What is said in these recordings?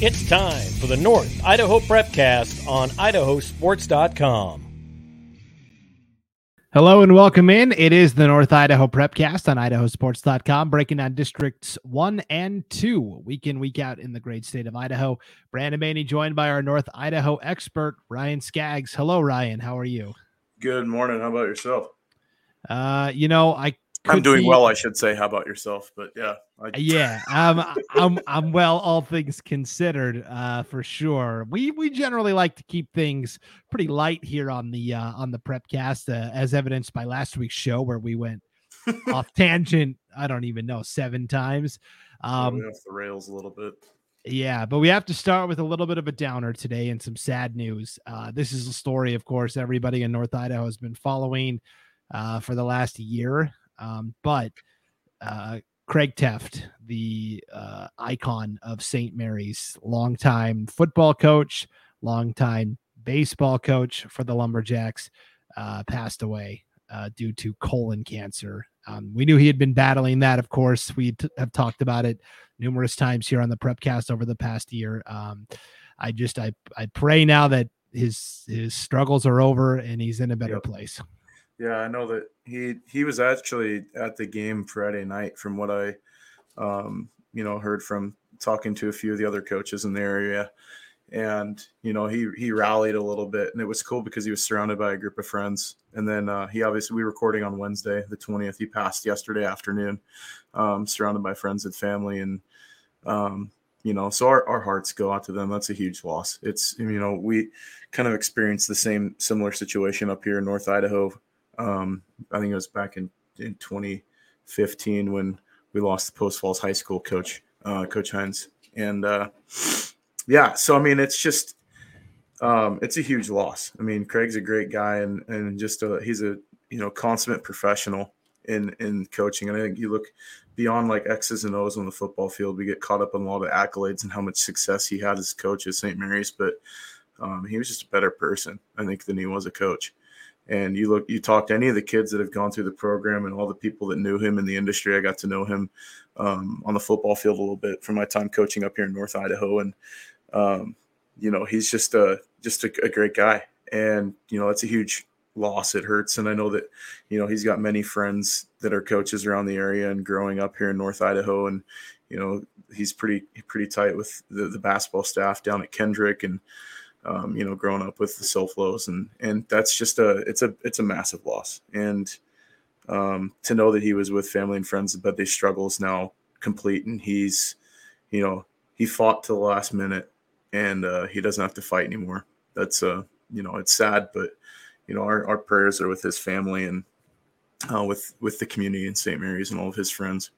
It's time for the North Idaho Prepcast on idahosports.com. Hello and welcome in. It is the North Idaho Prepcast on idahosports.com, breaking down districts one and two, week in, week out in the great state of Idaho. Brandon Baney joined by our North Idaho expert, Ryan Scaggs. Hello, Ryan. How are you? Good morning. How about yourself? Uh, you know, I I'm doing be, well, I should say. How about yourself? But yeah, I, yeah, um, I'm I'm well, all things considered, uh, for sure. We we generally like to keep things pretty light here on the uh, on the Prepcast, uh, as evidenced by last week's show where we went off tangent. I don't even know seven times. Um, off the rails a little bit. Yeah, but we have to start with a little bit of a downer today and some sad news. Uh, this is a story, of course, everybody in North Idaho has been following uh, for the last year. Um, but uh, Craig Tefft, the uh, icon of St. Maries, longtime football coach, longtime baseball coach for the Lumberjacks, uh, passed away uh, due to colon cancer. Um, we knew he had been battling that, of course. We t- have talked about it numerous times here on the Prepcast over the past year. Um, I just I I pray now that his his struggles are over and he's in a better yep. place. Yeah, I know that he he was actually at the game Friday night. From what I, um, you know, heard from talking to a few of the other coaches in the area, and you know, he he rallied a little bit, and it was cool because he was surrounded by a group of friends. And then uh, he obviously we were recording on Wednesday, the twentieth. He passed yesterday afternoon, um, surrounded by friends and family, and um, you know, so our, our hearts go out to them. That's a huge loss. It's you know we kind of experienced the same similar situation up here in North Idaho um, I think it was back in, in 2015 when we lost the Post Falls High School coach, uh, Coach Hines. And uh, yeah, so I mean, it's just um, it's a huge loss. I mean, Craig's a great guy, and and just a, he's a you know consummate professional in in coaching. And I think you look beyond like X's and O's on the football field. We get caught up in a lot of accolades and how much success he had as coach at St. Maries, but um, he was just a better person, I think, than he was a coach. And you look, you talk to any of the kids that have gone through the program and all the people that knew him in the industry. I got to know him um, on the football field a little bit from my time coaching up here in North Idaho, and um, you know he's just a just a, a great guy. And you know it's a huge loss. It hurts, and I know that you know he's got many friends that are coaches around the area and growing up here in North Idaho, and you know he's pretty pretty tight with the, the basketball staff down at Kendrick and um, you know, growing up with the SoFlos and and that's just a it's a it's a massive loss. And um, to know that he was with family and friends, but they struggles now complete, and he's, you know, he fought to the last minute, and uh, he doesn't have to fight anymore. That's uh, you know, it's sad, but you know, our, our prayers are with his family and uh, with with the community in St. Maries and all of his friends.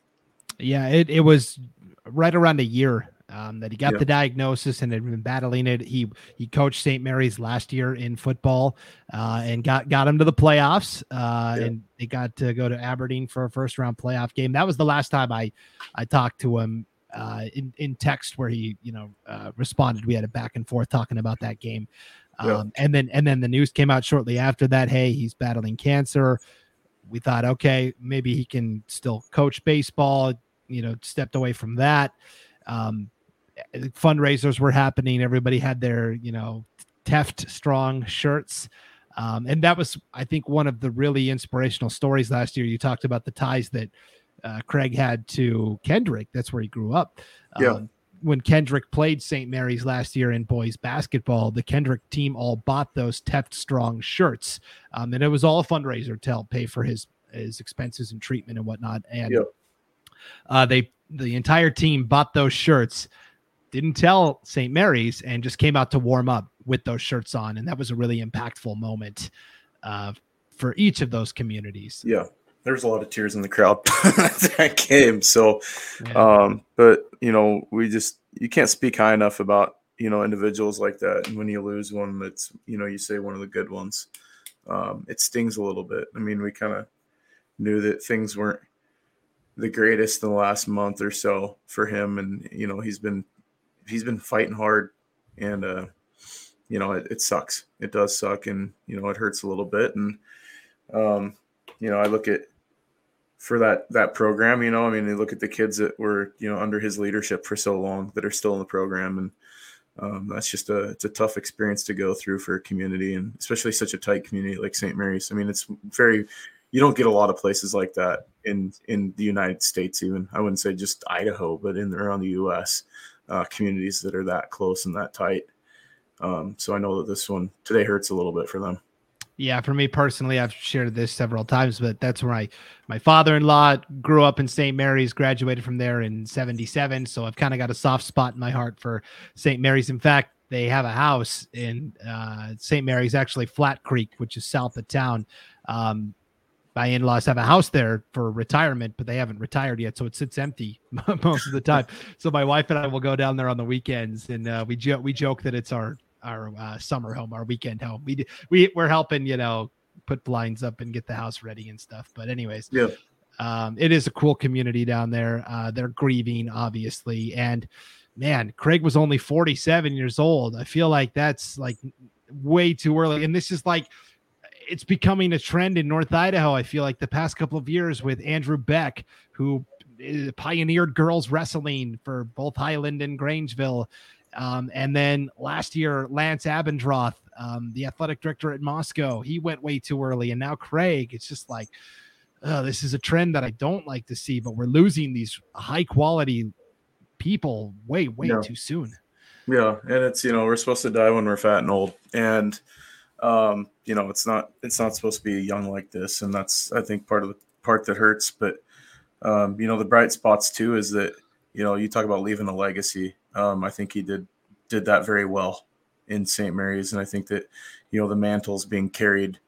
Yeah, it it was right around a year um, that he got the diagnosis and had been battling it. He he coached St. Maries last year in football uh, and got got him to the playoffs. Uh, And they got to go to Aberdeen for a first round playoff game. That was the last time I I talked to him uh, in in text where he you know uh, responded. We had a back and forth talking about that game. Um, And then and then the news came out shortly after that. Hey, he's battling cancer. We thought, okay, maybe he can still coach baseball. You know, stepped away from that. Um, fundraisers were happening. Everybody had their, you know, Tefft strong shirts. Um, and that was, I think, one of the really inspirational stories last year. You talked about the ties that uh, Craig had to Kendrick. That's where he grew up. Yeah. Um, when Kendrick played St. Maries last year in boys basketball, the Kendrick team all bought those Tefft strong shirts, um, and it was all a fundraiser to help pay for his his expenses and treatment and whatnot. And yeah. uh, they the entire team bought those shirts didn't tell St. Maries and just came out to warm up with those shirts on. And that was a really impactful moment uh, for each of those communities. Yeah. There was a lot of tears in the crowd that game. So, um, but you know, we just, you can't speak high enough about, you know, individuals like that. And when you lose one that's, you know, you say one of the good ones, um, it stings a little bit. I mean, we kind of knew that things weren't the greatest in the last month or so for him. And, you know, he's been he's been fighting hard, and uh, you know it, it, sucks. It does suck, and you know it hurts a little bit. And um, you know I look at for that that program. You know, I mean, they look at the kids that were you know under his leadership for so long that are still in the program, and um, that's just a it's a tough experience to go through for a community, and especially such a tight community like St. Maries. I mean, it's very you don't get a lot of places like that in in the United States. Even I wouldn't say just Idaho, but in around the U.S. Uh, communities that are that close and that tight. Um, so I know that this one today hurts a little bit for them. Yeah, for me personally, I've shared this several times, but that's where I, my father-in-law grew up in St. Maries, graduated from there in 77. So I've kind of got a soft spot in my heart for St. Maries. In fact, they have a house in uh, St. Maries, actually Flat Creek, which is south of town. Um, my in-laws have a house there for retirement, but they haven't retired yet, so it sits empty most of the time. so my wife and I will go down there on the weekends, and uh, we joke we joke that it's our our uh, summer home, our weekend home. We we we're helping, you know, put blinds up and get the house ready and stuff. But anyways, yeah. Um, it is a cool community down there. Uh, they're grieving, obviously, and man, Craig was only 47 years old. I feel like that's like way too early, and this is like it's becoming a trend in North Idaho. I feel like the past couple of years with Andrew Beck, who uh, pioneered girls wrestling for both Highland and Grangeville. Um, and then last year, Lance Abendroth, um, the athletic director at Moscow, he went way too early. And now Craig, it's just like, oh, this is a trend that I don't like to see, but we're losing these high quality people way, way yeah. too soon. Yeah. And it's, you know, we're supposed to die when we're fat and old. And, um, you know, it's not, it's not supposed to be young like this. And that's, I think, part of the part that hurts. But, um, you know, the bright spots too is that, you know, you talk about leaving a legacy um, I think he did did that very well in St. Maries, and I think that you know the mantle's being carried,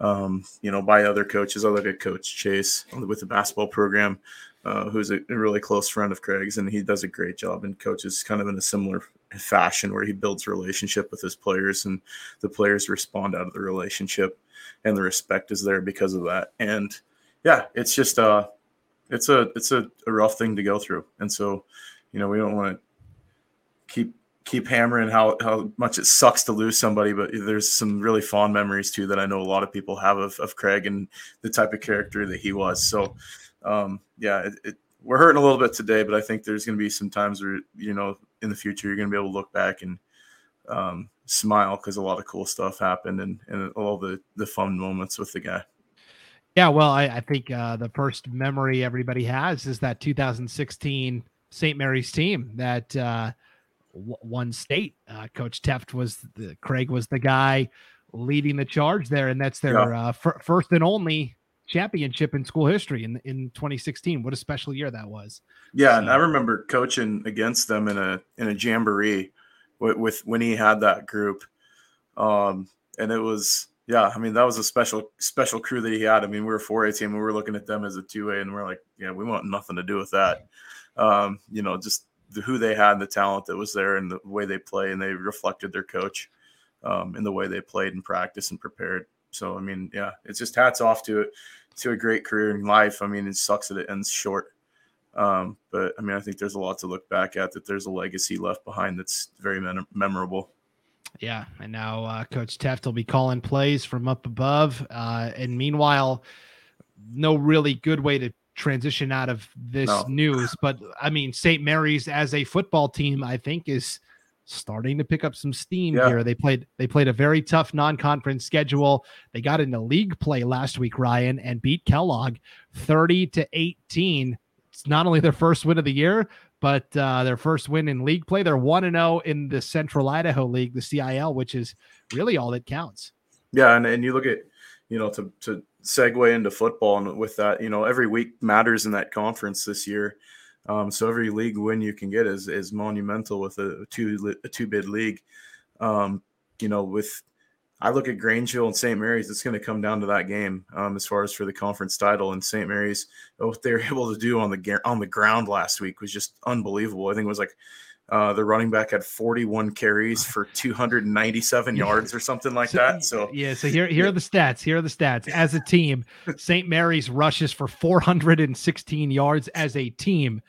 um, you know, by other coaches. I look at Coach Chase with the basketball program, uh, who's a, a, really close friend of Craig's, and he does a great job and coaches kind of in a similar fashion where he builds relationship with his players, and the players respond out of the relationship, and the respect is there because of that. And yeah, it's just uh it's a it's a, a rough thing to go through, and so you know we don't want to keep keep hammering how how much it sucks to lose somebody, but there's some really fond memories too that I know a lot of people have of, of Craig and the type of character that he was. So, um, yeah, it, it, we're hurting a little bit today, but I think there's going to be some times where you know in the future you're going to be able to look back and um, smile because a lot of cool stuff happened and, and all the the fun moments with the guy. Yeah, well, I, I think uh, the first memory everybody has is that 2016 St. Maries team that. Uh, one state. Uh, Coach Tefft was the, Craig was the guy leading the charge there, and that's their yeah. uh, f- first and only championship in school history in in 2016. What a special year that was. Yeah, and I remember coaching against them in a in a jamboree with, with when he had that group, um, and it was yeah. I mean that was a special special crew that he had. I mean we were 4A team, and we were looking at them as a 2A, and we're like, yeah, we want nothing to do with that. Um, you know, just the, who they had and the talent that was there and the way they play, and they reflected their coach um, in the way they played and practiced and prepared. So I mean, yeah, it's just hats off to it to a great career in life. I mean, it sucks that it ends short. Um, but I mean, I think there's a lot to look back at. That there's a legacy left behind that's very mem- memorable. Yeah, and now uh, Coach Tefft will be calling plays from up above. Uh, and meanwhile, no really good way to transition out of this no. news, but I mean, St. Maries as a football team, I think is starting to pick up some steam yeah. here. They played they played a very tough non-conference schedule. They got into league play last week, Ryan, and beat Kellogg 30 to 18. It's not only their first win of the year, but uh, their first win in league play. They're 1 and 0 in the Central Idaho League, the CIL, which is really all that counts. Yeah, and, and you look at, you know, to to segue into football and with that, you know, every week matters in that conference this year. Um, so every league win you can get is is monumental with a, two a two bid league. Um, you know, with I look at Grangeville and St. Maries, it's going to come down to that game um, as far as for the conference title. And St. Maries, what they were able to do on the on the ground last week was just unbelievable. I think it was like uh, the running back had 41 carries for 297 yards or something like that. So yeah, so here here are the stats. Here are the stats. As a team, St. Maries rushes for 416 yards as a team.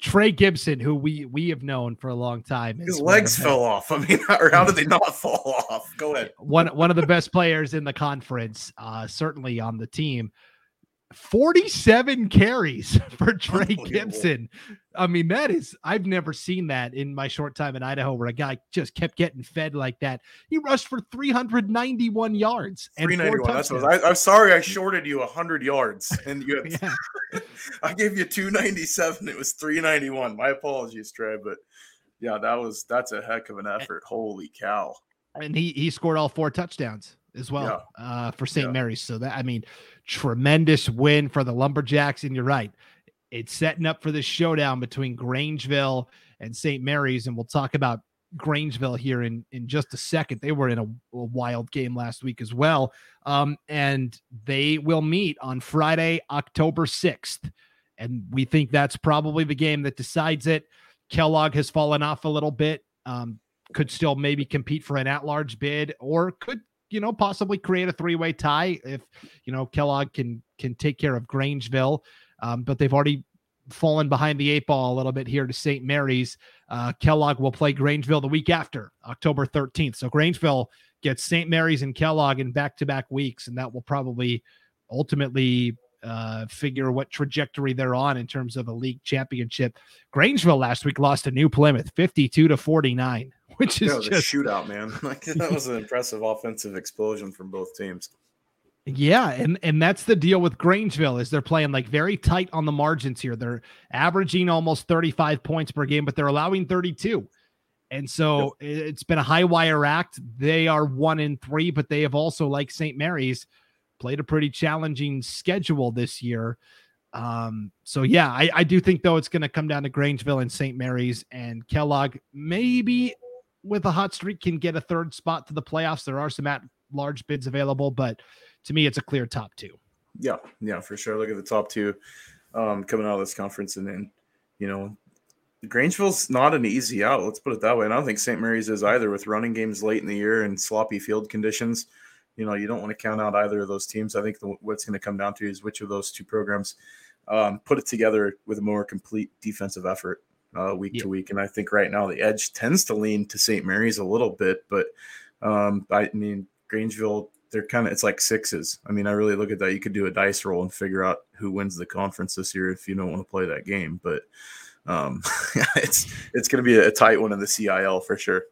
Trey Gibson, who we we have known for a long time, his legs fell off. I mean, or how did they not fall off? Go ahead. One one of the best players in the conference, uh, certainly on the team. 47 carries for Trey Gibson. I mean, that is, I've never seen that in my short time in Idaho where a guy just kept getting fed like that. He rushed for 391 yards. And 391. That's what I, am sorry I shorted you 100 yards and you had, yeah. I gave you 297. It was 391. My apologies, Trey, but yeah, that was, that's a heck of an effort. Holy cow. And he, he scored all four touchdowns as well yeah. uh, for St. Yeah. Mary's. So that, I mean, tremendous win for the Lumberjacks. And you're right. It's setting up for the showdown between Grangeville and St. Maries. And we'll talk about Grangeville here in, in just a second. They were in a, a wild game last week as well. Um, and they will meet on Friday, October 6th. And we think that's probably the game that decides it. Kellogg has fallen off a little bit. Um, could still maybe compete for an at-large bid or could you know, possibly create a three-way tie if you know Kellogg can can take care of Grangeville. Um, but they've already fallen behind the eight ball a little bit here to St. Maries. Uh, Kellogg will play Grangeville the week after, October 13th. So Grangeville gets St. Maries and Kellogg in back-to-back weeks, and that will probably ultimately uh, figure what trajectory they're on in terms of a league championship. Grangeville last week lost to New Plymouth 52 to 49, which is just, a shootout, man. Like that was an impressive offensive explosion from both teams. Yeah, and and that's the deal with Grangeville is they're playing like very tight on the margins here. They're averaging almost 35 points per game, but they're allowing 32. And so yep. it's been a high wire act. They are one in three, but they have also, like St. Maries, played a pretty challenging schedule this year. Um, so yeah, I, I do think though it's going to come down to Grangeville and St. Maries and Kellogg. Maybe with a hot streak can get a third spot to the playoffs. There are some at large bids available, but to me, it's a clear top two. Yeah, yeah, for sure. Look at the top two um, coming out of this conference, and then you know, Grangeville's not an easy out. Let's put it that way. And I don't think St. Maries is either with running games late in the year and sloppy field conditions you know, you don't want to count out either of those teams. I think the, what's going to come down to is which of those two programs um, put it together with a more complete defensive effort uh, week yeah. to week. And I think right now the edge tends to lean to St. Maries a little bit, but um, I mean, Grangeville, they're kind of, it's like sixes. I mean, I really look at that. You could do a dice roll and figure out who wins the conference this year if you don't want to play that game. But um, it's, it's going to be a tight one in the CIL for sure.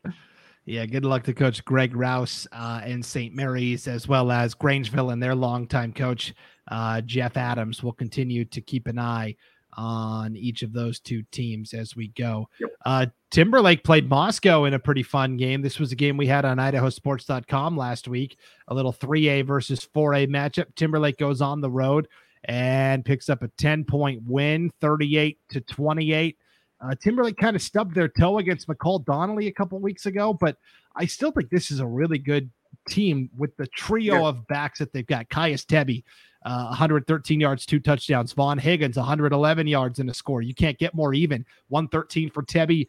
Yeah, good luck to Coach Greg Rouse uh, and St. Maries, as well as Grangeville and their longtime coach, uh, Jeff Adams. We'll continue to keep an eye on each of those two teams as we go. Yep. Uh, Timberlake played Moscow in a pretty fun game. This was a game we had on idahosports.com last week, a little 3A versus 4A matchup. Timberlake goes on the road and picks up a 10 point win, 38 to 28. Uh, Timberlake kind of stubbed their toe against McCall Donnelly a couple weeks ago, but I still think this is a really good team with the trio yeah. of backs that they've got. Caius Tebby, uh, 113 yards, two touchdowns. Vaughn Higgins, 111 yards in a score. You can't get more even. 113 for Tebby,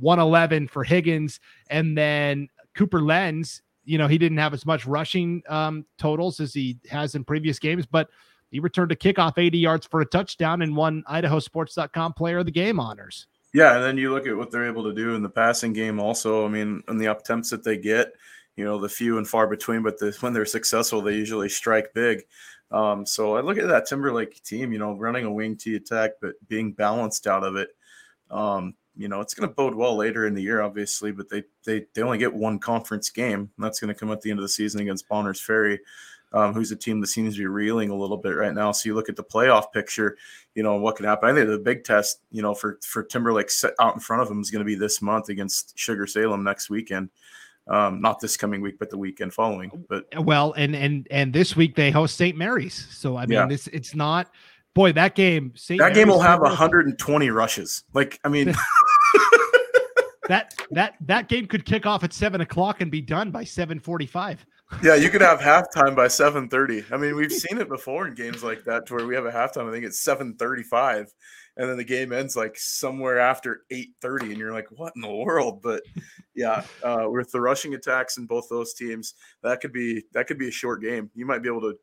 111 for Higgins, and then Cooper Lenz. You know he didn't have as much rushing um, totals as he has in previous games, but he returned a kickoff 80 yards for a touchdown and won idahosports.com player of the game honors. Yeah, and then you look at what they're able to do in the passing game. Also, I mean, in the attempts that they get, you know, the few and far between, but the, when they're successful, they usually strike big. Um, so I look at that Timberlake team, you know, running a wing T attack, but being balanced out of it. Um, you know, it's going to bode well later in the year, obviously, but they they they only get one conference game. That's going to come at the end of the season against Bonners Ferry um, who's a team that seems to be reeling a little bit right now. So you look at the playoff picture, you know, what can happen. I think the big test, you know, for for Timberlake out in front of them is going to be this month against Sugar Salem next weekend. Um, not this coming week, but the weekend following. But well, and and and this week they host St. Maries. So I mean, yeah. this it's not. Boy, that game. St. That Mary's game will have 120 rushes. Like I mean. that that that game could kick off at seven o'clock and be done by seven forty-five yeah, you could have halftime by 7:30. I mean, we've seen it before in games like that to where we have a halftime. I think it's 7:35, and then the game ends like somewhere after 8:30, and you're like, "What in the world?" But yeah, uh, with the rushing attacks in both those teams, that could be that could be a short game. You might be able to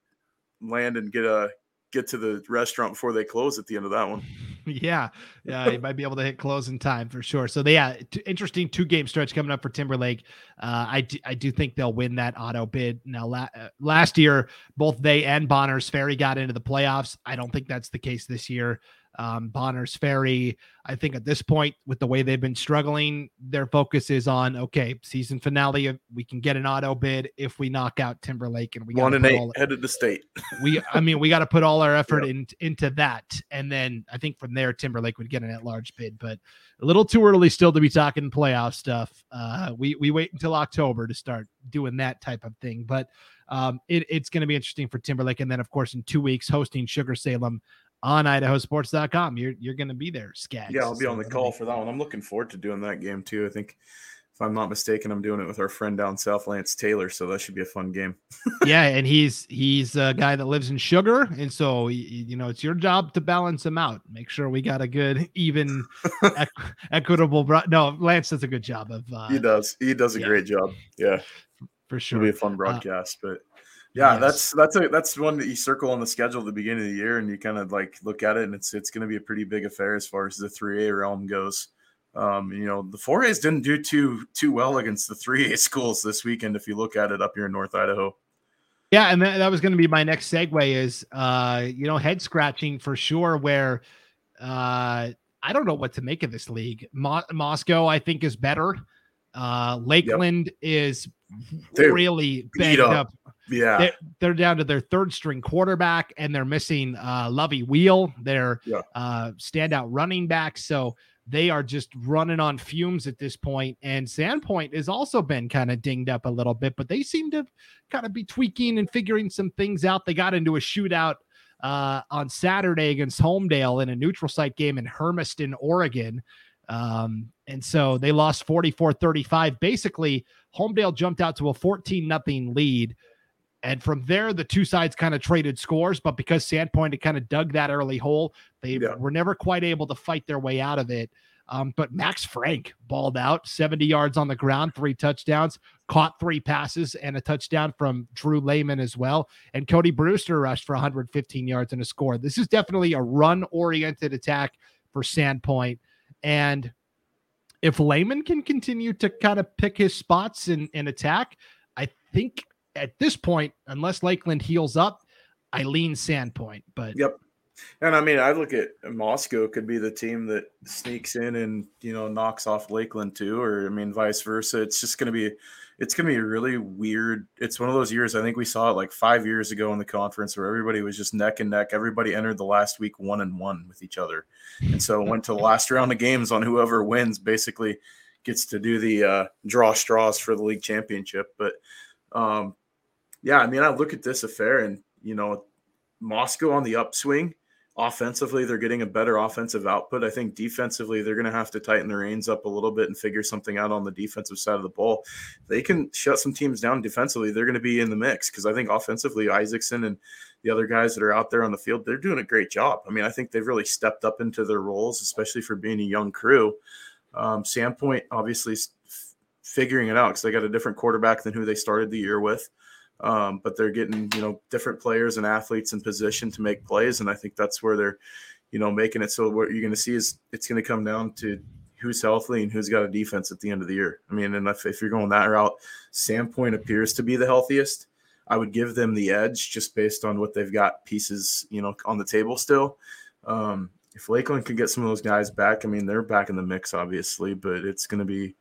land and get a get to the restaurant before they close at the end of that one. yeah, yeah, you might be able to hit close in time for sure. So, they, yeah, t- interesting two game stretch coming up for Timberlake. Uh, I do, I do think they'll win that auto bid. Now, la- uh, last year, both they and Bonners Ferry got into the playoffs. I don't think that's the case this year um, Bonners Ferry. I think at this point, with the way they've been struggling, their focus is on okay, season finale. We can get an auto bid if we knock out Timberlake, and we one and eight all, headed to state. we, I mean, we got to put all our effort yep. in, into that, and then I think from there, Timberlake would get an at large bid. But a little too early still to be talking playoff stuff. Uh, we we wait until October to start doing that type of thing, but. Um, it, it's going to be interesting for Timberlake. And then, of course, in two weeks, hosting Sugar Salem on idahosports.com. You're you're going to be there, Scaggs. Yeah, I'll be on the call for that one. I'm looking forward to doing that game too. I think if I'm not mistaken, I'm doing it with our friend down south, Lance Taylor. So that should be a fun game. yeah, and he's he's a guy that lives in Sugar, and so you know it's your job to balance him out. Make sure we got a good, even, equ- equitable. Bro- no, Lance does a good job of. Uh, he does. He does a yeah. great job. Yeah, for sure. It'll be a fun uh, broadcast, uh, but yeah, yes. that's that's a that's one that you circle on the schedule at the beginning of the year, and you kind of like look at it, and it's it's going to be a pretty big affair as far as the three A realm goes. Um, you know, the four A's didn't do too too well against the three A schools this weekend. If you look at it up here in North Idaho. Yeah, and that, that was going to be my next segue. Is uh, you know, head scratching for sure. Where uh, I don't know what to make of this league. Mo- Moscow, I think, is better. Uh, Lakeland yep. is Dude, really banged up. up. Yeah, they're, they're, down to their third string quarterback, and they're missing uh, Lovey Wheel, their yeah. uh, standout running back. So they are just running on fumes at this point. And Sandpoint has also been kind of dinged up a little bit, but they seem to kind of be tweaking and figuring some things out. They got into a shootout uh, on Saturday against Homedale in a neutral site game in Hermiston, Oregon. Um, and so they lost 44 35. Basically, Homedale jumped out to a 14 nothing lead. And from there, the two sides kind of traded scores. But because Sandpoint had kind of dug that early hole, they yeah. were never quite able to fight their way out of it. Um, but Max Frank balled out 70 yards on the ground, three touchdowns, caught three passes, and a touchdown from Drew Lehman as well. And Cody Brewster rushed for 115 yards and a score. This is definitely a run oriented attack for Sandpoint. And if Lehman can continue to kind of pick his spots and, and attack, I think at this point, unless Lakeland heals up, I lean Sandpoint. But yep. And I mean, I look at Moscow could be the team that sneaks in and you know knocks off Lakeland too, or I mean, vice versa. It's just going to be it's going to be really weird. It's one of those years. I think we saw it like five years ago in the conference where everybody was just neck and neck. Everybody entered the last week one and one with each other, and so went to the last round of games on whoever wins basically gets to do the uh, draw straws for the league championship. But um, yeah, I mean, I look at this affair and you know Moscow on the upswing offensively they're getting a better offensive output. I think defensively they're going to have to tighten the reins up a little bit and figure something out on the defensive side of the ball. They can shut some teams down defensively. They're going to be in the mix because i think offensively isaacson and the other guys that are out there on the field they're doing a great job. I mean i think they've really stepped up into their roles especially for being a young crew. Um, sandpoint obviously figuring it out because they got a different quarterback than who they started the year with um, but they're getting you know different players and athletes in position to make plays, and I think that's where they're you know making it. So what you're going to see is it's going to come down to who's healthy and who's got a defense at the end of the year. I mean, and if, if you're going that route, Sandpoint appears to be the healthiest. I would give them the edge just based on what they've got pieces, you know, on the table still. Um, if Lakeland can get some of those guys back, I mean, they're back in the mix, obviously, but it's going to be,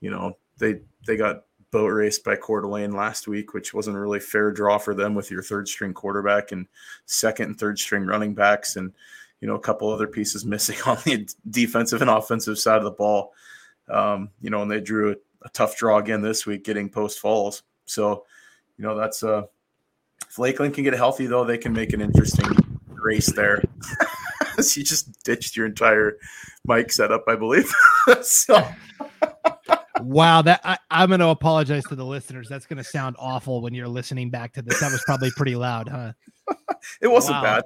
you know, they they got boat race by Coeur d'Alene last week, which wasn't a really fair draw for them with your third string quarterback and second and third string running backs and you know a couple other pieces missing on the defensive and offensive side of the ball. Um, you know, and they drew a, a, tough draw again this week, getting Post Falls. So, you know, that's uh if Lakeland can get healthy though, they can make an interesting race there. you just ditched your entire mic setup, I believe. so wow, that I, am going to apologize to the listeners. That's going to sound awful when you're listening back to this. That was probably pretty loud, huh? it wasn't wow. bad.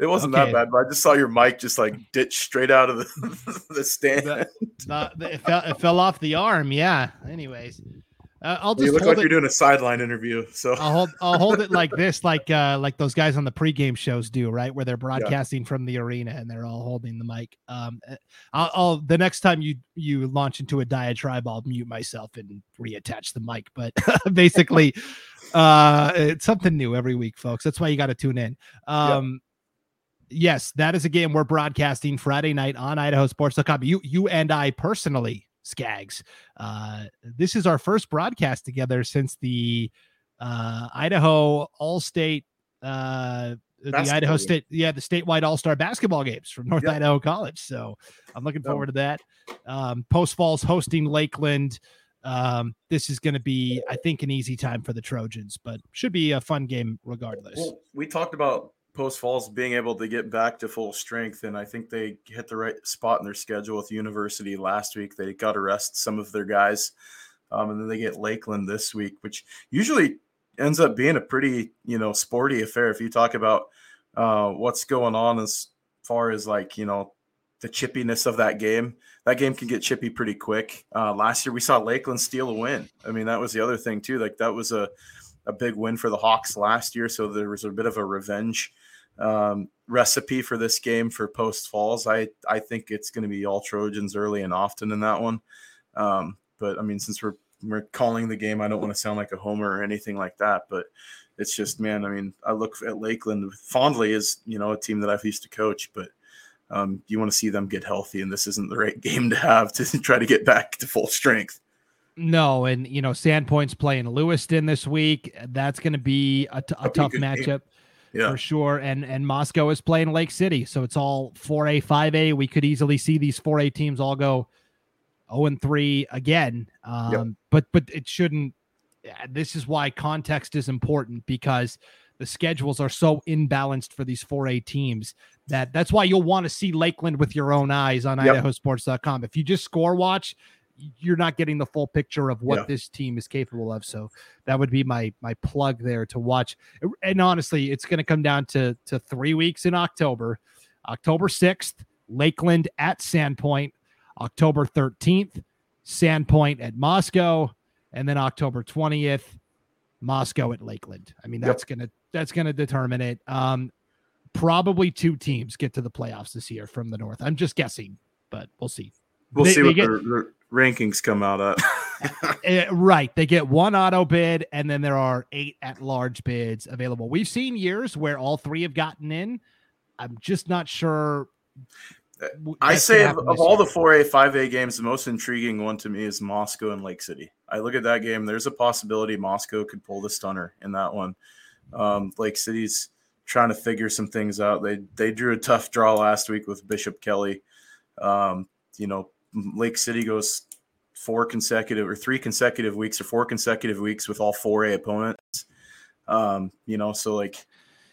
It wasn't okay. that bad, but I just saw your mic just like ditch straight out of the, the stand. The, the, it, fell, it fell off the arm. Yeah. Anyways, Uh, I'll just you look like it. you're doing a sideline interview. So I'll hold I'll hold it like this, like uh like those guys on the pregame shows do, right? Where they're broadcasting from the arena and they're all holding the mic. Um, uh, I'll, I'll the next time you you launch into a diatribe, I'll mute myself and reattach the mic. But basically, uh, it's something new every week, folks. That's why you got to tune in. Um. Yes, that is a game we're broadcasting Friday night on Idaho IdahoSports.com. You, you and I personally Scaggs. Uh, this is our first broadcast together since the uh, Idaho All State, uh, the Idaho game. State, yeah, the statewide All Star basketball games from North Yep. Idaho College. So I'm looking forward to that. Um, Post Falls hosting Lakeland. Um, this is going to be, I think, an easy time for the Trojans, but should be a fun game regardless. Well, we talked about Post Falls being able to get back to full strength, and I think they hit the right spot in their schedule with University last week. They got to rest some of their guys, um, and then they get Lakeland this week, which usually ends up being a pretty you know sporty affair. If you talk about uh, what's going on as far as like you know the chippiness of that game, that game can get chippy pretty quick. Uh, last year we saw Lakeland steal a win. I mean that was the other thing too. Like that was a a big win for the Hawks last year, so there was a bit of a revenge um, recipe for this game for Post Falls. I I think it's going to be all Trojans early and often in that one. Um, but I mean, since we're we're calling the game, I don't want to sound like a homer or anything like that. But it's just, man, I mean, I look at Lakeland fondly as you know a team that I've used to coach, but um, you want to see them get healthy, and this isn't the right game to have to try to get back to full strength. No, and you know, Sandpoint's playing Lewiston this week. That's going to be a, t- a be a tough good game. Yeah, for sure. And and Moscow is playing Lake City, so it's all 4A, 5A. We could easily see these 4A teams all go 0 and 3 again. Um, but but it shouldn't. This is why context is important because the schedules are so imbalanced for these 4A teams that that's why you'll want to see Lakeland with your own eyes on Yep. idahosports.com. If you just score watch, you're not getting the full picture of what Yeah. this team is capable of. So that would be my my plug there to watch. And honestly, it's going to come down to to three weeks in October. October 6th, Lakeland at Sandpoint. October 13th, Sandpoint at Moscow, and then October 20th, Moscow at Lakeland. I mean, Yep. that's gonna that's gonna determine it. Um, probably two teams get to the playoffs this year from the north. I'm just guessing, but we'll see. we'll They- see they what get- the, the rankings come out at. Uh, right. They get one auto bid, and then there are eight at large bids available. We've seen years where all three have gotten in. I'm just not sure. I say of, of all year. the 4A, 5A games, the most intriguing one to me is Moscow and Lake City. I look at that game. There's a possibility Moscow could pull the stunner in that one. Um, Lake City's trying to figure some things out. They they drew a tough draw last week with Bishop Kelly. Um, you know, Lake City goes four consecutive or three consecutive weeks or four consecutive weeks with all 4A opponents. Um, you know, so like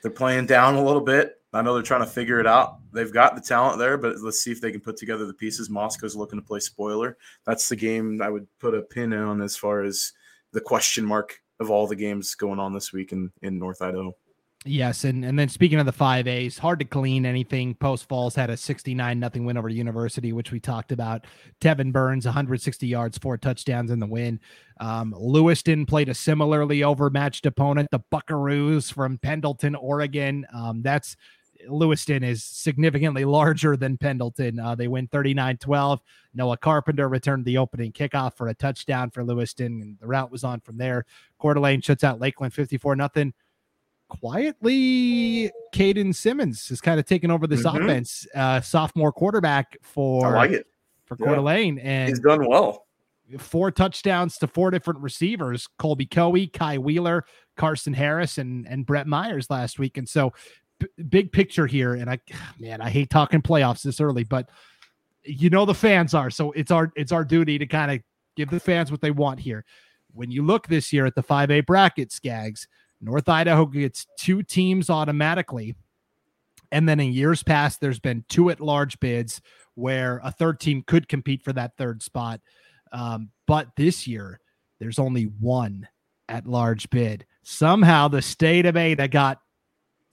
they're playing down a little bit. I know they're trying to figure it out. They've got the talent there, but let's see if they can put together the pieces. Moscow's looking to play spoiler. That's the game I would put a pin on as far as the question mark of all the games going on this week in, in North Idaho. Yes, and and then speaking of the five A's, hard to clean anything. Post Falls had a 69 nothing win over University, which we talked about. Tevin Burns, 160 yards, four touchdowns in the win. Um, Lewiston played a similarly overmatched opponent, the Buckaroos from Pendleton, Oregon. Um, that's Lewiston is significantly larger than Pendleton. Uh, they win 39 12. Noah Carpenter returned the opening kickoff for a touchdown for Lewiston, and the route was on from there. Coeur d'Alene shuts out Lakeland 54 nothing quietly Caden Simmons has kind of taken over this Mhm. offense, uh, sophomore quarterback for I like it. for Yeah. Coeur d'Alene, He's done well. four touchdowns to four different receivers: Colby Coey, Kai Wheeler, Carson Harris, and and Brett Myers last week. And so, b- big picture here, and I man, I hate talking playoffs this early, but you know the fans are so it's our it's our duty to kind of give the fans what they want here. When you look this year at the 5A bracket, Scaggs, North Idaho gets two teams automatically. And then in years past, there's been two at large bids where a third team could compete for that third spot. Um, but this year, there's only one at large bid. Somehow the state of Ada got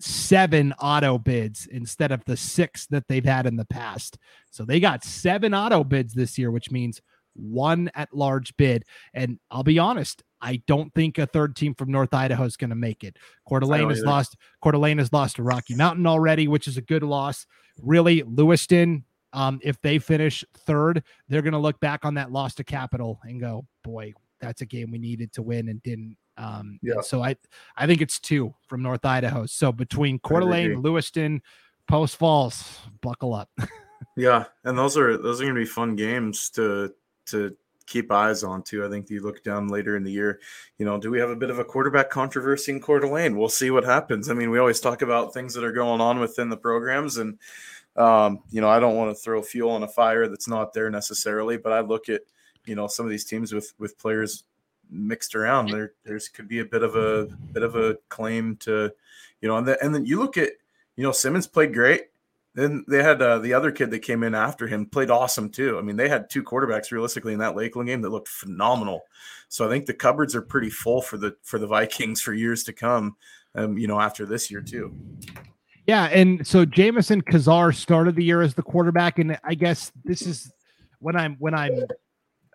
seven auto bids instead of the six that they've had in the past. So they got seven auto bids this year, which means one at large bid. And I'll be honest, I don't think a third team from North Idaho is going to make it. Coeur d'Alene has lost. Coeur d'Alene has lost to Rocky Mountain already, which is a good loss. Really, Lewiston, um, if they finish third, they're going to look back on that loss to Capital and go, "Boy, that's a game we needed to win and didn't." Um, Yeah. So I, I think it's two from North Idaho. So between Coeur d'Alene. Lewiston, Post Falls, buckle up. Yeah, and those are those are going to be fun games to to keep eyes on too. I think you look down later in the year, you know, do we have a bit of a quarterback controversy in Coeur d'Alene? We'll see what happens. I mean, we always talk about things that are going on within the programs, and um, you know, I don't want to throw fuel on a fire that's not there necessarily, but I look at you know some of these teams with with players mixed around. There there's could be a bit of a bit of a claim to, you know, and then and then you look at you know Simmons played great. Then they had uh, the other kid that came in after him played awesome too. I mean, they had two quarterbacks realistically in that Lakeland game that looked phenomenal. So I think the cupboards are pretty full for the for the Vikings for years to come. Um, you know, after this year too. Yeah, and so Jamison Kazar started the year as the quarterback, and I guess this is when I'm when I'm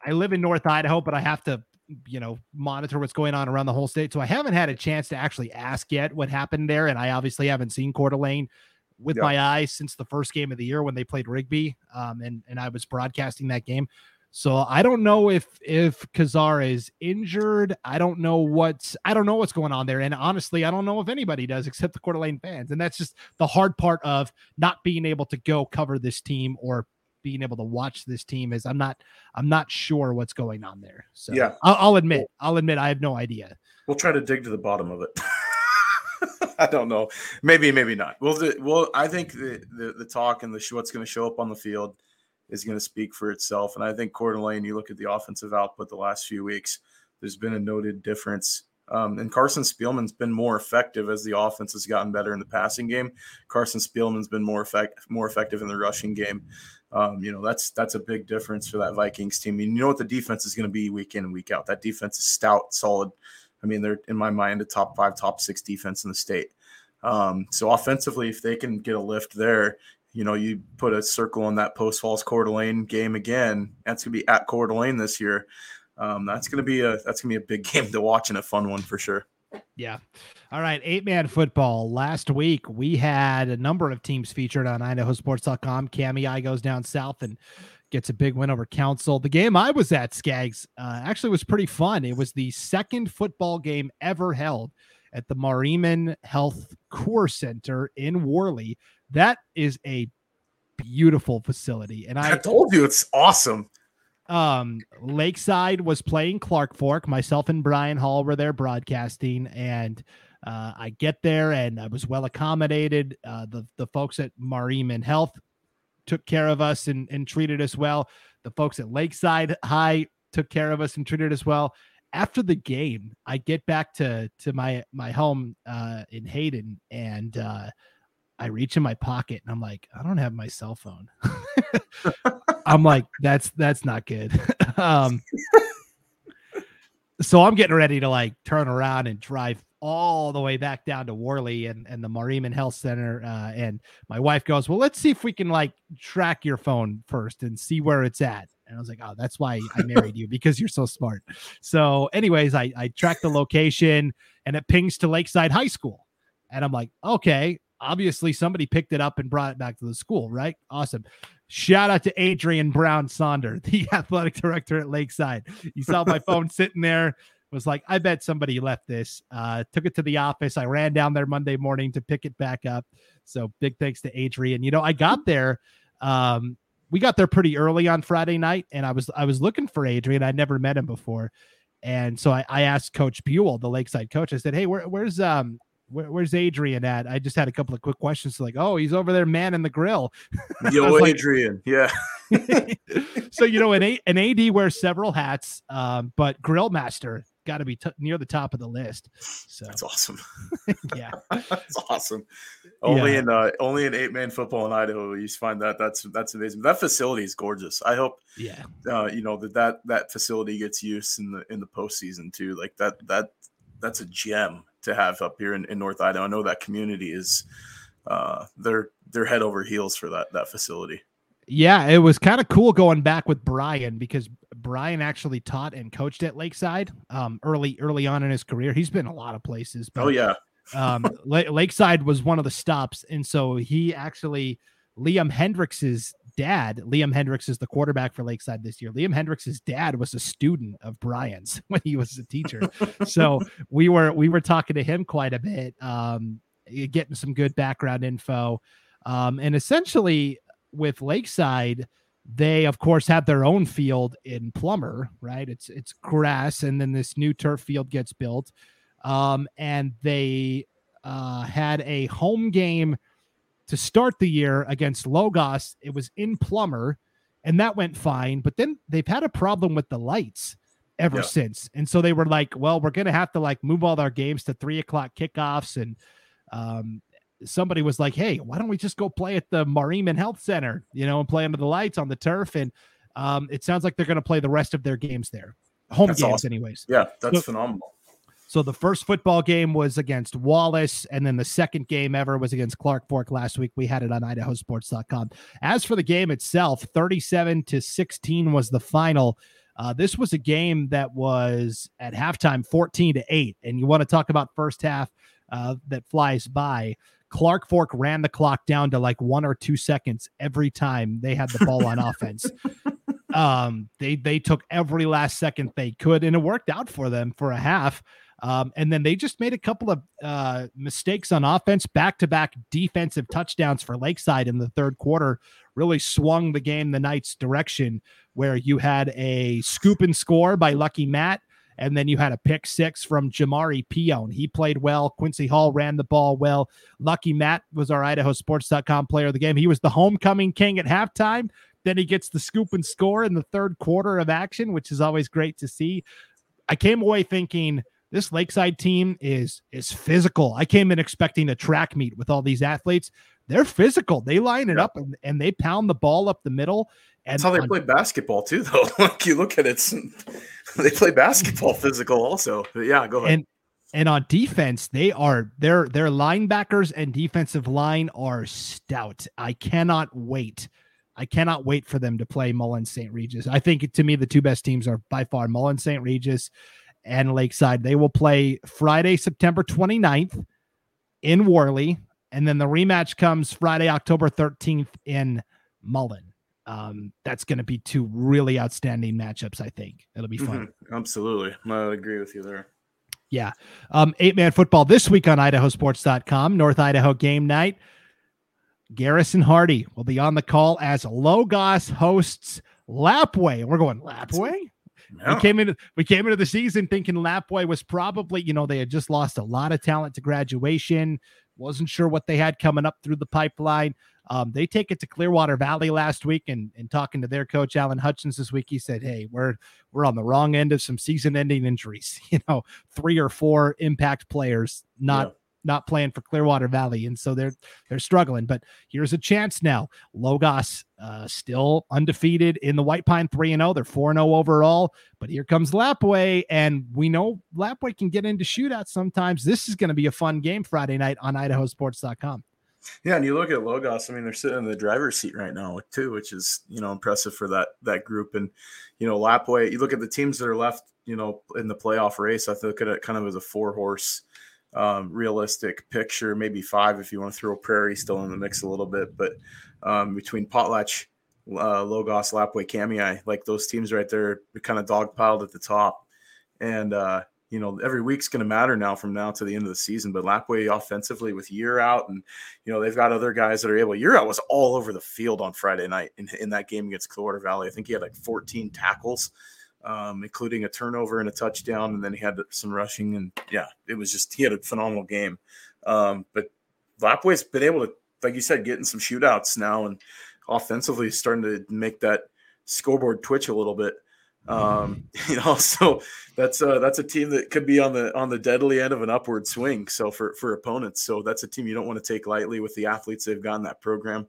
I live in North Idaho, but I have to you know monitor what's going on around the whole state. So I haven't had a chance to actually ask yet what happened there, and I obviously haven't seen Coeur d'Alene with Yeah. my eyes since the first game of the year when they played Rigby, um, and and I was broadcasting that game. So I don't know if if Kazar is injured. I don't know what's I don't know what's going on there, and honestly, I don't know if anybody does except the Coeur d'Alene fans, and that's just the hard part of not being able to go cover this team or being able to watch this team is I'm not I'm not sure what's going on there. So Yeah. I'll, I'll admit I'll admit I have no idea. We'll try to dig to the bottom of it. I don't know. Maybe, maybe not. Well, the, well, I think the, the the talk and the what's going to show up on the field is going to speak for itself. And I think Coeur d'Alene, you look at the offensive output the last few weeks, there's been a noted difference. Um, and Carson Spielman's been more effective as the offense has gotten better in the passing game. Carson Spielman's been more effect more effective in the rushing game. Um, you know that's that's a big difference for that Vikings team. You know what the defense is going to be week in and week out. That defense is stout, solid. I mean, they're in my mind a top five, top six defense in the state. Um, so offensively, if they can get a lift there, you know, you put a circle on that post falls Coeur d'Alene game again. That's gonna be at Coeur d'Alene this year. Um, that's gonna be a that's gonna be a big game to watch and a fun one for sure. Yeah. All right. Eight man football. Last week, we had a number of teams featured on IdahoSports.com. Kamiah goes down south and gets a big win over Council. The game I was at, Scaggs, uh, actually was pretty fun. It was the second football game ever held at the Marimn Health Core Center in Worley. That is a beautiful facility. And I I told you it's awesome. um lakeside was playing clark fork myself and brian hall were there broadcasting and uh, i get there and i was well accommodated uh, the, the folks at marimn health took care of us and, and treated us well. The folks at lakeside high took care of us and treated us well. After the game i get back to to my my home uh, in hayden and uh, i reach in my pocket and i'm like i don't have my cell phone. I'm like, that's that's not good. um, so I'm getting ready to like turn around and drive all the way back down to Worley and, and the Marimn Health Center. Uh, and my wife goes, Well, let's see if we can like track your phone first and see where it's at. And I was like, Oh, that's why I married you because you're so smart. So, anyways, I, I tracked the location and it pings to Lakeside High School. And I'm like, Okay, obviously somebody picked it up and brought it back to the school, right? Awesome. Shout out to Adrian Brown Sonder, the athletic director at Lakeside. You saw my phone sitting there. Was like, I bet somebody left this. Uh, took it to the office. I ran down there Monday morning to pick it back up. So big thanks to Adrian. You know, I got there. Um, we got there pretty early on Friday night, and I was I was looking for Adrian. I'd never met him before, and so I, I asked Coach Buell, the Lakeside coach. I said, "Hey, where, where's um where, where's Adrian at?" I just had a couple of quick questions. Like, "Oh, he's over there, man in the grill." Yo, was like- Adrian. yeah. so you know, an A, an AD wears several hats, um, but grill master got to be t- near the top of the list. So That's awesome. yeah, That's awesome. Only Yeah. in uh, only in eight man football in Idaho you find that. That's that's amazing. That facility is gorgeous. I hope yeah, uh, you know that that that facility gets used in the in the postseason too. Like that that that's a gem to have up here in, in North Idaho. I know that community is uh, they're they're head over heels for that that facility. Yeah, it was kind of cool going back with Brian because Brian actually taught and coached at Lakeside um, early early on in his career. He's been a lot of places. But, oh yeah, um, Lakeside was one of the stops, and so he actually Liam Hendricks's dad. Liam Hendricks is the quarterback for Lakeside this year. Liam Hendricks's dad was a student of Brian's when he was a teacher, so we were we were talking to him quite a bit, um, getting some good background info, um, and essentially with Lakeside they of course have their own field in Plummer, right? It's it's grass, and then this new turf field gets built um, and they uh, had a home game to start the year against Logos. It was in Plummer, and that went fine. But then they've had a problem with the lights ever yeah. since, and so they were like, "Well, we're gonna have to like move all our games to three o'clock kickoffs." And um, somebody was like, "Hey, why don't we just go play at the Marimn Health Center, you know, and play under the lights on the turf?" And um, it sounds like they're going to play the rest of their games there, home that's games, awesome. anyways. Yeah, that's so, phenomenal. So the first football game was against Wallace, and then the second game ever was against Clark Fork last week. We had it on idahosports.com. As for the game itself, 37 to 16 was the final. Uh, this was a game that was at halftime 14 to 8. And you want to talk about first half uh, that flies by. Clark Fork ran the clock down to like one or two seconds every time they had the ball on offense. Um, they they took every last second they could, and it worked out for them for a half. Um, and then they just made a couple of uh, mistakes on offense, back to back defensive touchdowns for Lakeside in the third quarter, really swung the game the Knights' direction, where you had a scoop and score by Lucky Matt. And then you had a pick six from Jamari Pion. He played well. Quincy Hall ran the ball well. Lucky Matt was our IdahoSports.com player of the game. He was the homecoming king at halftime. Then he gets the scoop and score in the third quarter of action, which is always great to see. I came away thinking this Lakeside team is is physical. I came in expecting a track meet with all these athletes. They're physical. They line it up and, and they pound the ball up the middle. And That's how they on, play basketball too, though. like you look at it, they play basketball physical also. But yeah, go ahead. And and on defense, they are their their linebackers and defensive line are stout. I cannot wait. I cannot wait for them to play Mullan St. Regis. I think to me the two best teams are by far Mullan St. Regis and Lakeside. They will play Friday, September 29th in Worley. And then the rematch comes Friday, October 13th in Mullan. Um, that's going to be two really outstanding matchups, I think. It'll be fun. Mm-hmm. Absolutely. I agree with you there. Yeah. Um, eight man football this week on idahosports.com, North Idaho game night. Garrison Hardy will be on the call as Logos hosts Lapwai. We're going Lapwai? We came into we came into the season thinking Lapwai was probably, you know, they had just lost a lot of talent to graduation. Wasn't sure what they had coming up through the pipeline. Um, they take it to Clearwater Valley last week, and, and talking to their coach Alan Hutchins this week, he said, "Hey, we're we're on the wrong end of some season-ending injuries. You know, three or four impact players not not playing for Clearwater Valley, and so they're they're struggling. But here's a chance now. Logos uh, still undefeated in the White Pine three and zero. They're four and zero overall. But here comes Lapwai, and we know Lapwai can get into shootouts sometimes. This is going to be a fun game Friday night on IdahoSports.com. Yeah, and you look at Logos. I mean, they're sitting in the driver's seat right now too, which is you know impressive for that that group. And you know, Lapwai. You look at the teams that are left, you know, in the playoff race. I look at it kind of as a four horse um, realistic picture, maybe five if you want to throw Prairie still in the mix a little bit. But um, between Potlatch, uh, Logos, Lapwai, Kamiah, like those teams right there, kind of dogpiled at the top. And, uh, you know, every week's going to matter now from now to the end of the season. But Lapwai offensively with year out, and, you know, they've got other guys that are able. Year out was all over the field on Friday night in, in that game against Clearwater Valley. I think he had like 14 tackles um, including a turnover and a touchdown, and then he had some rushing. And yeah, it was just he had a phenomenal game. Um, but Lapwai's been able to, like you said, get in some shootouts now, and offensively starting to make that scoreboard twitch a little bit. Um, you know, so that's uh, that's a team that could be on the on the deadly end of an upward swing. So for for opponents, so that's a team you don't want to take lightly with the athletes they've got in that program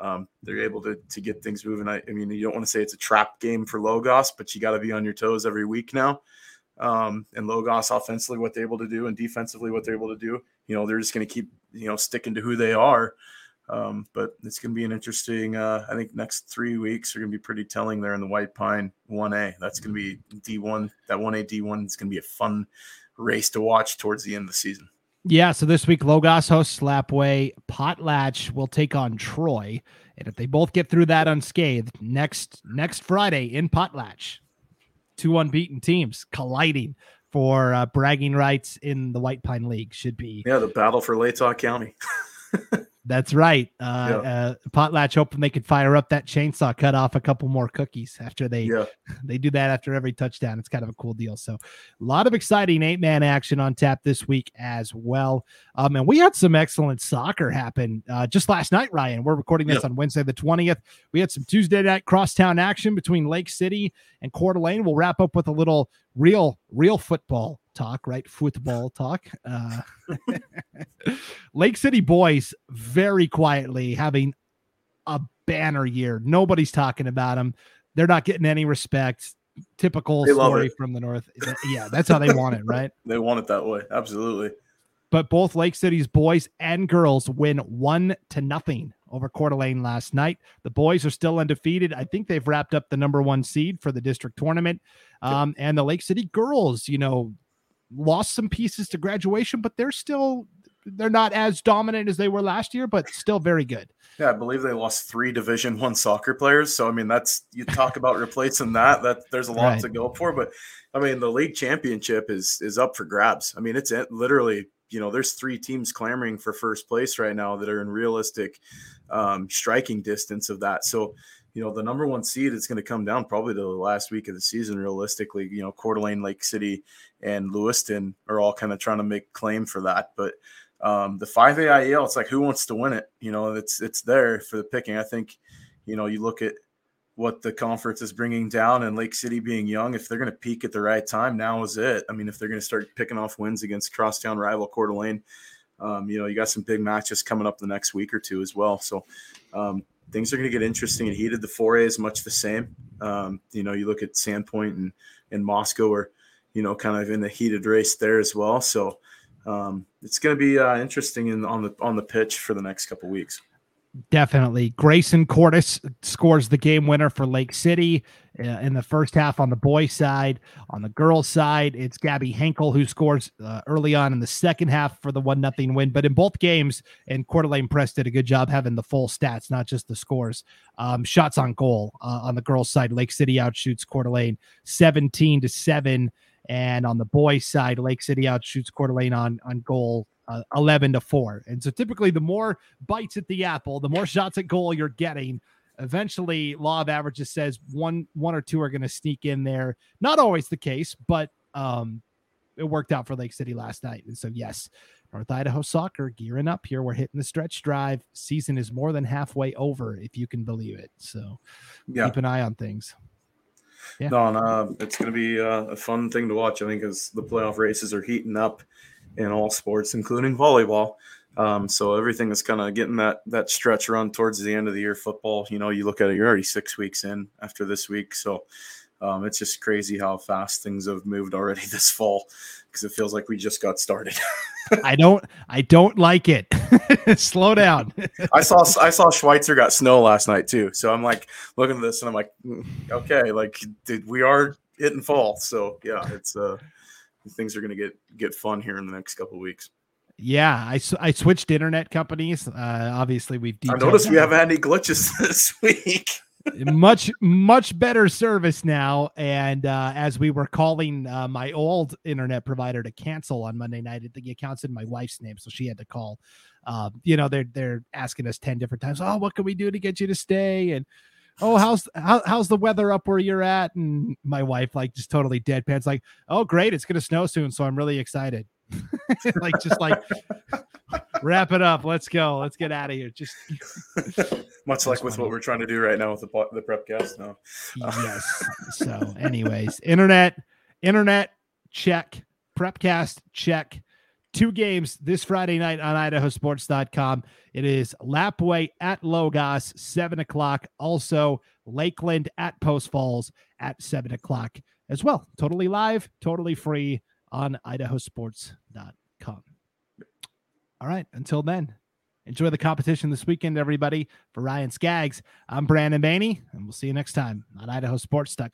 um, they're able to to get things moving. I, I, mean, you don't want to say it's a trap game for Logos, but you got to be on your toes every week now. Um, and Logos offensively, what they're able to do, and defensively, what they're able to do. You know, they're just going to keep you know sticking to who they are. Um, but it's going to be an interesting. Uh, I think next three weeks are going to be pretty telling there in the White Pine 1A. That's going to be D1. That 1A D1 is going to be a fun race to watch towards the end of the season. Yeah, so this week Logos hosts Slapway. Potlatch will take on Troy, and if they both get through that unscathed, next next Friday in Potlatch, two unbeaten teams colliding for uh, bragging rights in the White Pine League should be. Yeah, the battle for Latah County. That's right. Uh, yeah. uh, Potlatch hoping they could fire up that chainsaw, cut off a couple more cookies after they yeah. they do that after every touchdown. It's kind of a cool deal. So, a lot of exciting eight man action on tap this week as well. Um, and we had some excellent soccer happen uh, just last night. Ryan, we're recording this yeah. on Wednesday the twentieth. We had some Tuesday night crosstown action between Lake City and Coeur d'Alene. We'll wrap up with a little real real football talk, right? Football talk. Uh, Lake City boys very quietly having a banner year. Nobody's talking about them. They're not getting any respect. Typical they story from the north. Yeah, that's how they want it, right? they want it that way. Absolutely. But both Lake City's boys and girls win one to nothing over Coeur d'Alene last night. The boys are still undefeated. I think they've wrapped up the number one seed for the district tournament. Um, and the Lake City girls, you know, lost some pieces to graduation, but they're still they're not as dominant as they were last year, but still very good. Yeah, I believe they lost three Division One soccer players. So I mean, that's you talk about replacing that. That there's a lot right. to go for. But I mean, the league championship is is up for grabs. I mean, it's literally you know there's three teams clamoring for first place right now that are in realistic um, striking distance of that. So you know, the number one seed is going to come down probably to the last week of the season, realistically. You know, Coeur d'Alene, Lake City, and Lewiston are all kind of trying to make claim for that. But um, the 5A IEL, it's like who wants to win it? You know, it's it's there for the picking. I think, you know, you look at what the conference is bringing down and Lake City being young, if they're going to peak at the right time, now is it. I mean, if they're going to start picking off wins against crosstown rival Coeur d'Alene, um, you know, you got some big matches coming up the next week or two as well. So, um, things are going to get interesting and heated. The 4A is much the same. Um, you know, you look at Sandpoint and, and Moscow are, you know, kind of in the heated race there as well. So um, it's going to be uh, interesting in, on the on the pitch for the next couple weeks. Definitely. Grayson Cortis scores the game winner for Lake City uh, in the first half on the boys' side. On the girls' side, it's Gabby Henkel who scores uh, early on in the second half for the one nothing win. But in both games, and Coeur d'Alene Press did a good job having the full stats, not just the scores. Um, shots on goal uh, on the girls' side, Lake City outshoots Coeur d'Alene 17 to 7. And on the boys' side, Lake City outshoots Coeur d'Alene on, on goal uh, 11 to 4. And so typically the more bites at the apple, the more shots at goal you're getting. Eventually, law of averages says one one or two are going to sneak in there. Not always the case, but um, it worked out for Lake City last night. And so, yes, North Idaho soccer gearing up here. We're hitting the stretch drive. Season is more than halfway over, if you can believe it. So, yeah. keep an eye on things. Yeah. No, no, it's going to be uh, a fun thing to watch. I think as the playoff races are heating up in all sports, including volleyball. Um, so everything is kind of getting that that stretch run towards the end of the year. Football, you know, you look at it, you're already six weeks in after this week, so um, it's just crazy how fast things have moved already this fall because it feels like we just got started. I don't, I don't like it. Slow down. I saw, I saw Schweitzer got snow last night too, so I'm like looking at this and I'm like, mm, okay, like dude, we are hitting fall, so yeah, it's uh things are going to get get fun here in the next couple weeks. Yeah, I, I switched internet companies. Uh, obviously, we've. I noticed we haven't had any glitches this week. much much better service now, and uh, as we were calling uh, my old internet provider to cancel on Monday night, the account's in my wife's name, so she had to call. Uh, you know, they're they're asking us ten different times. Oh, what can we do to get you to stay? And oh how's how, how's the weather up where you're at? And my wife like just totally deadpans like oh great it's gonna snow soon so i'm really excited. Like just like wrap it up let's go let's get out of here just much like with what we're trying to do right now with the the prep cast no. Yes so anyways internet internet check prepcast check two games this Friday night on idahosports.com. It is Lapwai at Logos, 7 o'clock. Also, Lakeland at Post Falls at 7 o'clock as well. Totally live, totally free on idahosports.com. All right. Until then, Enjoy the competition this weekend, everybody. For Ryan Scaggs, I'm Brandon Baney, and we'll see you next time on idahosports.com.